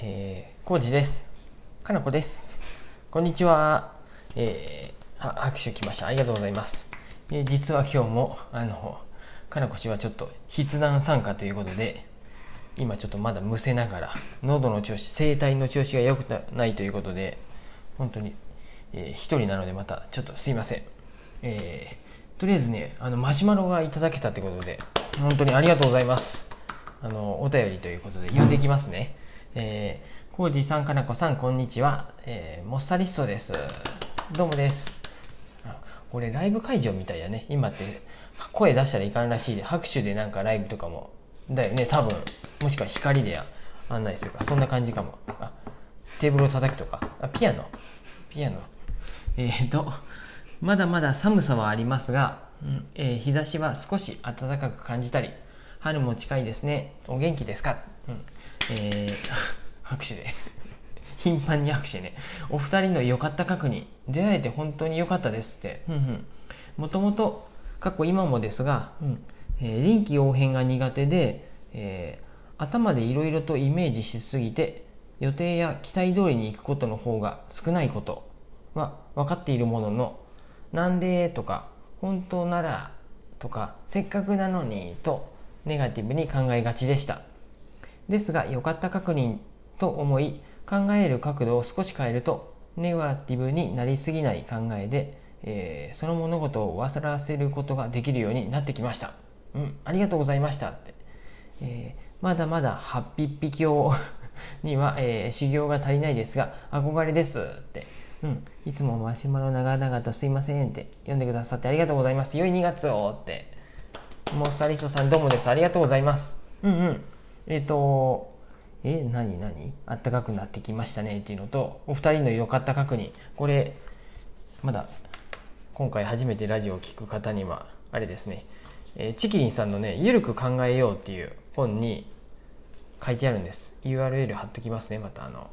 えー、コウジです。かなこです。こんにちは。えー、は拍手来ました。ありがとうございます。で実は今日も、あの、かなこ氏はちょっと筆談参加ということで、今ちょっとまだむせながら、喉の調子、声帯の調子が良くないということで、本当に、えー一人なのでまたちょっとすいません。えー、とりあえずね、あの、マシュマロがいただけたということで、本当にありがとうございます。あの、お便りということで読んでいきますね。えー、コージーさん、かなこさん、こんにちは。えー、モッサリストです。どうもです。あこれライブ会場みたいやね。今って声出したらいかんらしいで、拍手でなんかライブとかも、だよね、多分。もしくは光で案内するか。そんな感じかも。あ、テーブルを叩くとか。あ、ピアノ？ピアノ？えーと、まだまだ寒さはありますが、うんえー日差しは少し暖かく感じたり、春も近いですね。お元気ですか、うんえー 拍手で。頻繁に拍手ね。お二人の良かった確認。出会えて本当に良かったですって。もともと、過去今もですが、うんえー臨機応変が苦手で、えー頭でいろいろとイメージしすぎて、予定や期待通りに行くことの方が少ないことは分かっているものの、なんでとか、本当ならとか、せっかくなのにと、ネガティブに考えがちでした。ですが、良かった確認と思い、考える角度を少し変えると、ネガティブになりすぎない考えで、えーその物事を忘らせることができるようになってきました。うん、ありがとうございましたって。えーまだまだ八匹教には、えー修行が足りないですが、憧れですって。うん、いつもマシュマロ長々とすいませんって読んでくださってありがとうございます。良い2月をって。モッサリストさんどうもです。ありがとうございます。うんうん。えっ、と、え、何何？あったかくなってきましたねっていうのと、お二人の良かった確認。これ、まだ今回初めてラジオを聞く方には、あれですね、えーチキリンさんのね、ゆるく考えようっていう本に書いてあるんです。URL 貼っときますね、またあの、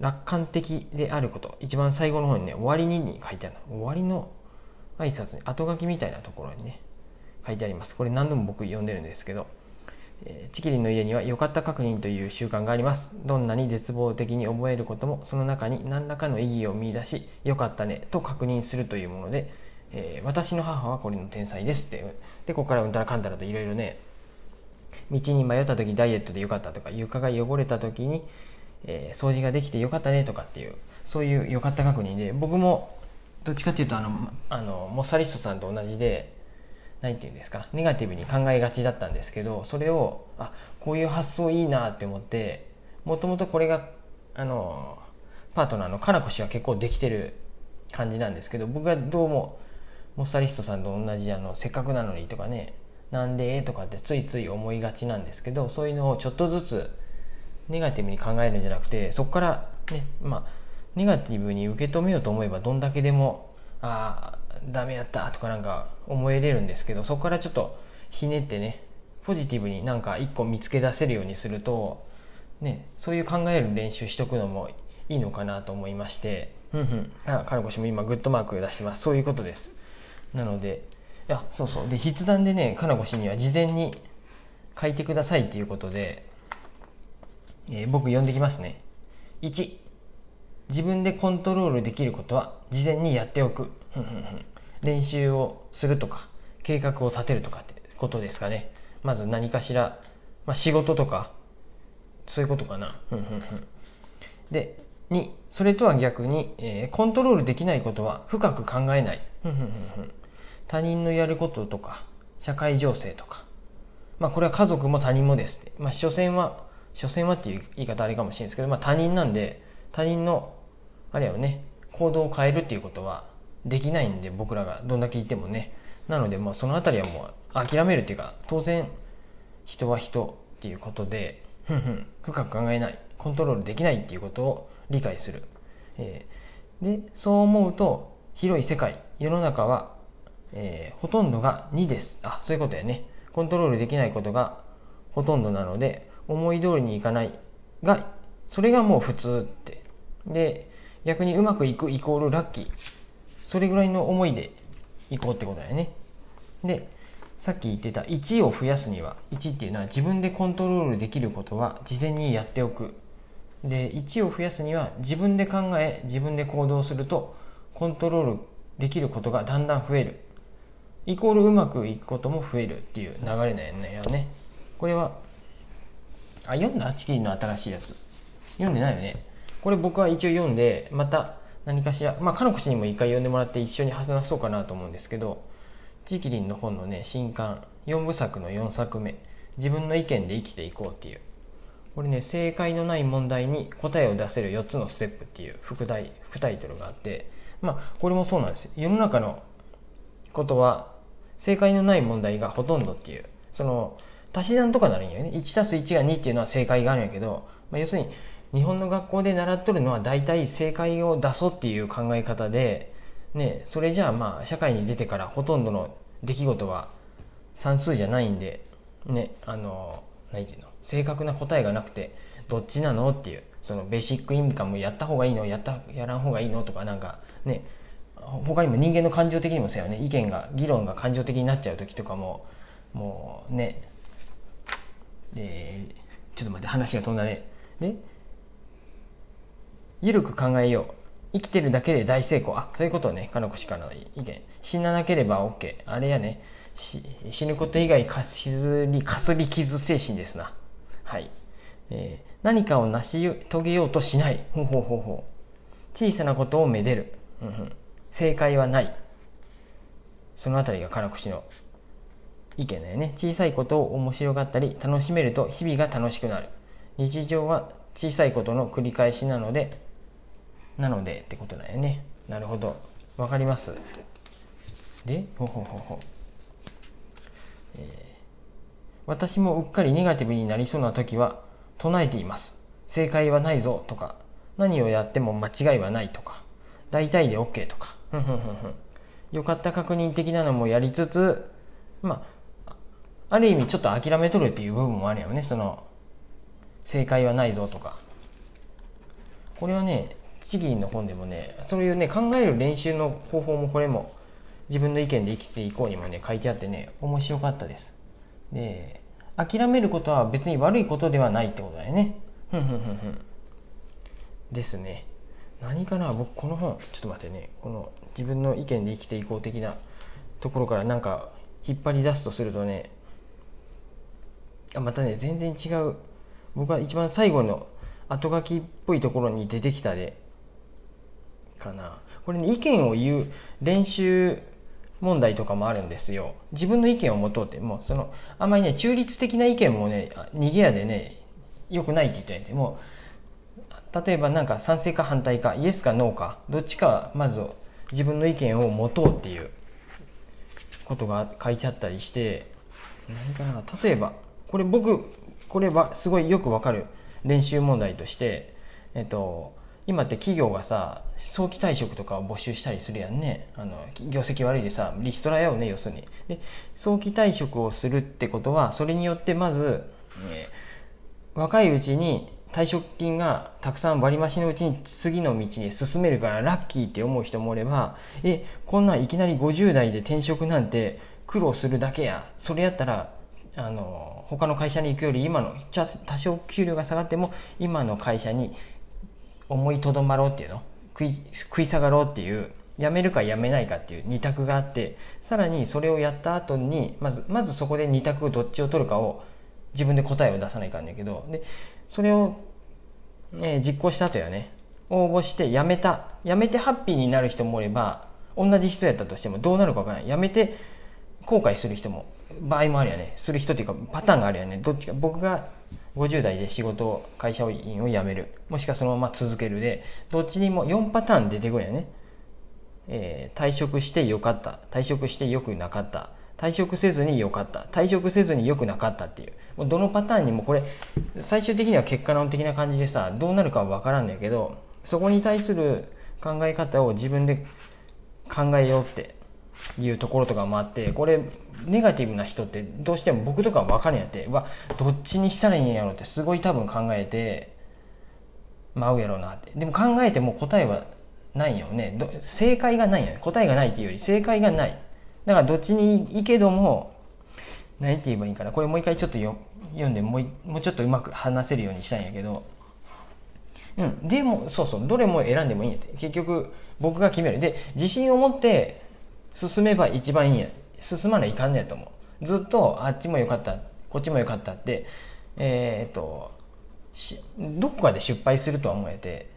楽観的であること。一番最後の方にね、終わりにに書いてある。終わりの挨拶に、後書きみたいなところにね、書いてあります。これ何度も僕読んでるんですけど、チキリンの家には良かった確認という習慣があります。どんなに絶望的に思えることも、その中に何らかの意義を見出し、良かったねと確認するというもので、えー私の母はこれの天才ですって。で、ここからうんたらかんたらといろいろね、道に迷った時ダイエットで良かったとか、床が汚れた時に、えー掃除ができて良かったねとかっていう、そういう良かった確認で、僕もどっちかっていうとあの、あのモッサリストさんと同じで、何て言うんですかネガティブに考えがちだったんですけどそれをあこういう発想いいなって思ってもともとこれがあのパートナーのかなこ氏は結構できてる感じなんですけど僕はどうもモッサリストさんと同じあのせっかくなのにとかねなんでとかってついつい思いがちなんですけどそういうのをちょっとずつネガティブに考えるんじゃなくてそこからねまあネガティブに受け止めようと思えばどんだけでもああダメやったとかなんか思えれるんですけどそこからちょっとひねってねポジティブになんか一個見つけ出せるようにするとねそういう考える練習しとくのもいいのかなと思いまして。ふんふん。あカルコ氏も今グッドマーク出してます。そういうことです。なのでいやそうそう。で筆談でねかなこ氏には事前に書いてくださいっていうことで、えー僕読んできますね。1自分でコントロールできることは事前にやっておく。ふんふんふん練習をするとか計画を立てるとかってことですかね。まず何かしら、まあ、仕事とかそういうことかな。で2それとは逆に、えーコントロールできないことは深く考えない。他人のやることとか社会情勢とか。まあこれは家族も他人もですまあ所詮は所詮はっていう言い方あれかもしれないですけど、まあ、他人なんで他人のあれやろね行動を変えるっていうことはできないんで僕らがどんだけ言ってもね。なのでまあそのあたりはもう諦めるっていうか当然人は人っていうことでふんふん深く考えないコントロールできないっていうことを理解する、えーでそう思うと広い世界世の中は、えーほとんどが2です。あそういうことやね。コントロールできないことがほとんどなので思い通りにいかない。がそれがもう普通って。で逆にうまくいくイコールラッキー。それぐらいの思いでいこうってことだよね。でさっき言ってた1を増やすには1っていうのは自分でコントロールできることは事前にやっておく。で1を増やすには自分で考え自分で行動するとコントロールできることがだんだん増える。イコールうまくいくことも増えるっていう流れなんやね。これはあ読んだ？チキンの新しいやつ。読んでないよね。これ僕は一応読んでまた何かしらまあかのこ氏にも一回読んでもらって一緒に話そうかなと思うんですけどチキリンの本のね新刊4部作の4作目自分の意見で生きていこうっていう。これね正解のない問題に答えを出せる4つのステップっていう副題副タイトルがあってまあこれもそうなんですよ。世の中のことは正解のない問題がほとんどっていう。その足し算とかなるんよね。1たす1が2っていうのは正解があるんやけど、まあ、要するに日本の学校で習っとるのは大体正解を出そうっていう考え方で、ね、それじゃあまあ社会に出てからほとんどの出来事は算数じゃないんでねあの何て言うの正確な答えがなくてどっちなのっていうそのベーシックインカムやった方がいいのやったやらん方がいいのとかなんかね他にも人間の感情的にもそうよね。意見が議論が感情的になっちゃう時とかももうねでちょっと待って話が飛んだね。で緩く考えよう。生きてるだけで大成功。あそういうことね。かのこしかの意見。死ななければ OK あれやね。死ぬこと以外かすりかすり傷精神ですな。はい、えー、何かを成し遂げようとしない。ほうほうほうほう。小さなことをめでる、うんうん、正解はない。そのあたりが金子氏の意見だよね。小さいことを面白がったり楽しめると日々が楽しくなる。日常は小さいことの繰り返しなのでなのでってことだよね。なるほど。わかります。でほほほほ、えー、私もうっかりネガティブになりそうな時は唱えています。正解はないぞとか。何をやっても間違いはないとか。大体で OK とか。ふんふんふんふん。よかった確認的なのもやりつつまあある意味ちょっと諦めとるっていう部分もあるよね。その正解はないぞとか。これはねチギの本でもねそういうね考える練習の方法もこれも自分の意見で生きていこうにもね書いてあってね面白かったです。で諦めることは別に悪いことではないってことだよね。ふんふんふんふん。ですね。何かな僕この本ちょっと待ってね。この自分の意見で生きていこう的なところからなんか引っ張り出すとするとねあまたね全然違う。僕は一番最後の後書きっぽいところに出てきたで。かな。これね意見を言う練習問題とかもあるんですよ。自分の意見を持とうって。もうそのあんまりね中立的な意見もね逃げ屋でねよくないって言ってんでも例えばなんか賛成か反対かイエスかノーかどっちかまず自分の意見を持とうっていうことが書いてあったりして何かな例えばこれ僕これはすごいよくわかる練習問題としてえっと今って企業がさ早期退職とかを募集したりするやんね。あの業績悪いでさリストラやよね要するに。で早期退職をするってことはそれによってまず、え若いうちに退職金がたくさん割増しのうちに次の道に進めるからラッキーって思う人もおればえこんないきなり50代で転職なんて苦労するだけや。それやったらあの他の会社に行くより今の多少給料が下がっても今の会社に思いとどまろうっていうの？食い食い下がろうっていう？辞めるか辞めないかっていう2択があってさらにそれをやった後にまずまずそこで2択どっちを取るかを自分で答えを出さないかんだけどでそれを、えー、実行した後やね応募して辞めた。辞めてハッピーになる人もおれば同じ人やったとしてもどうなるか分からない。辞めて後悔する人も場合もあるよね。する人っていうかパターンがあるよね。どっちか僕が50代で仕事を会社員を辞める。もしくはそのまま続けるでどっちにも4パターン出てくるよね、えー、退職してよかった。退職してよくなかった。退職せずによかった。退職せずによくなかったっていう。もうどのパターンにもこれ最終的には結果論的な感じでさどうなるかは分からんだけどそこに対する考え方を自分で考えようっていうところとかもあってこれネガティブな人ってどうしても僕とか分かるんやってわどっちにしたらいいんやろってすごい多分考えて舞うやろうなって。でも考えても答えはないよね。正解がないよね。答えがないっていうより正解がない。だからどっちにいいけども何て言えばいいかな。これもう一回ちょっとよ読んでもうもうちょっとうまく話せるようにしたいんやけど。うん。でもそうそう。どれも選んでもいいんやって。結局僕が決める。で自信を持って進めば一番いい。んや進まないかんねやと思う。ずっとあっちもよかった。こっちもよかったって。えー、っとどこかで失敗するとは思えて。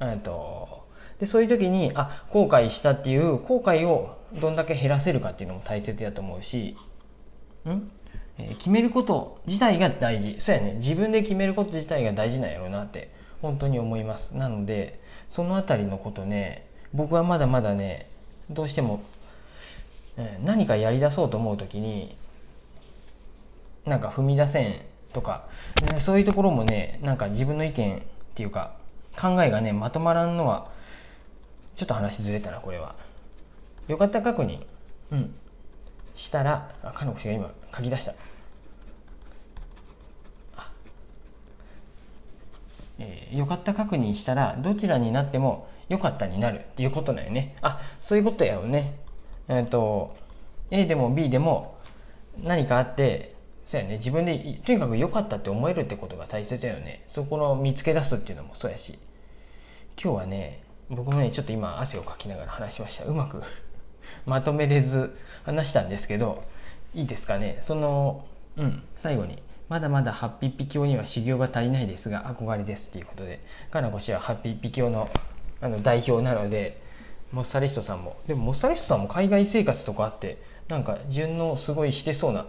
えっとでそういう時にあ後悔したっていう後悔をどんだけ減らせるかっていうのも大切やと思うし。ん、え、決めること自体が大事。そうやね。自分で決めること自体が大事なんやろうなって本当に思います。なのでその辺りのことね僕はまだまだねどうしても、何かやりだそうと思う時になんか踏み出せんとか、ね、そういうところもねなんか自分の意見っていうか考えがねまとまらんのはちょっと話ずれたなこれは。よかった確認。うん。したらあかのこ氏が今書き出した。えー、よかった確認したらどちらになってもよかったになるっていうことだよね。あそういうことやよねえっ、ー、と A でも B でも何かあってそうやね。自分でとにかく良かったって思えるってことが大切だよね。そこの見つけ出すっていうのもそうやし。今日はね僕もねちょっと今汗をかきながら話しました。うまく まとめれず話したんですけどいいですかね。そのうん最後にまだまだハッピーピ教には修行が足りないですが憧れですっていうことでかなこ氏はハッピーピ教のあの代表なのでモッサリストさんも。でもモッサリストさんも海外生活とかあってなんか順応すごいしてそうな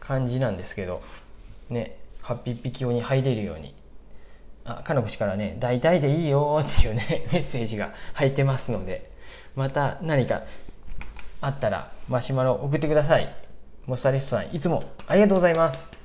感じなんですけどねハッピーピ教に入れるように。あかのこ氏からね「大体でいいよ」っていうね メッセージが入ってますのでまた何かあったらマシュマロ送ってください。モッサリストさんいつもありがとうございます。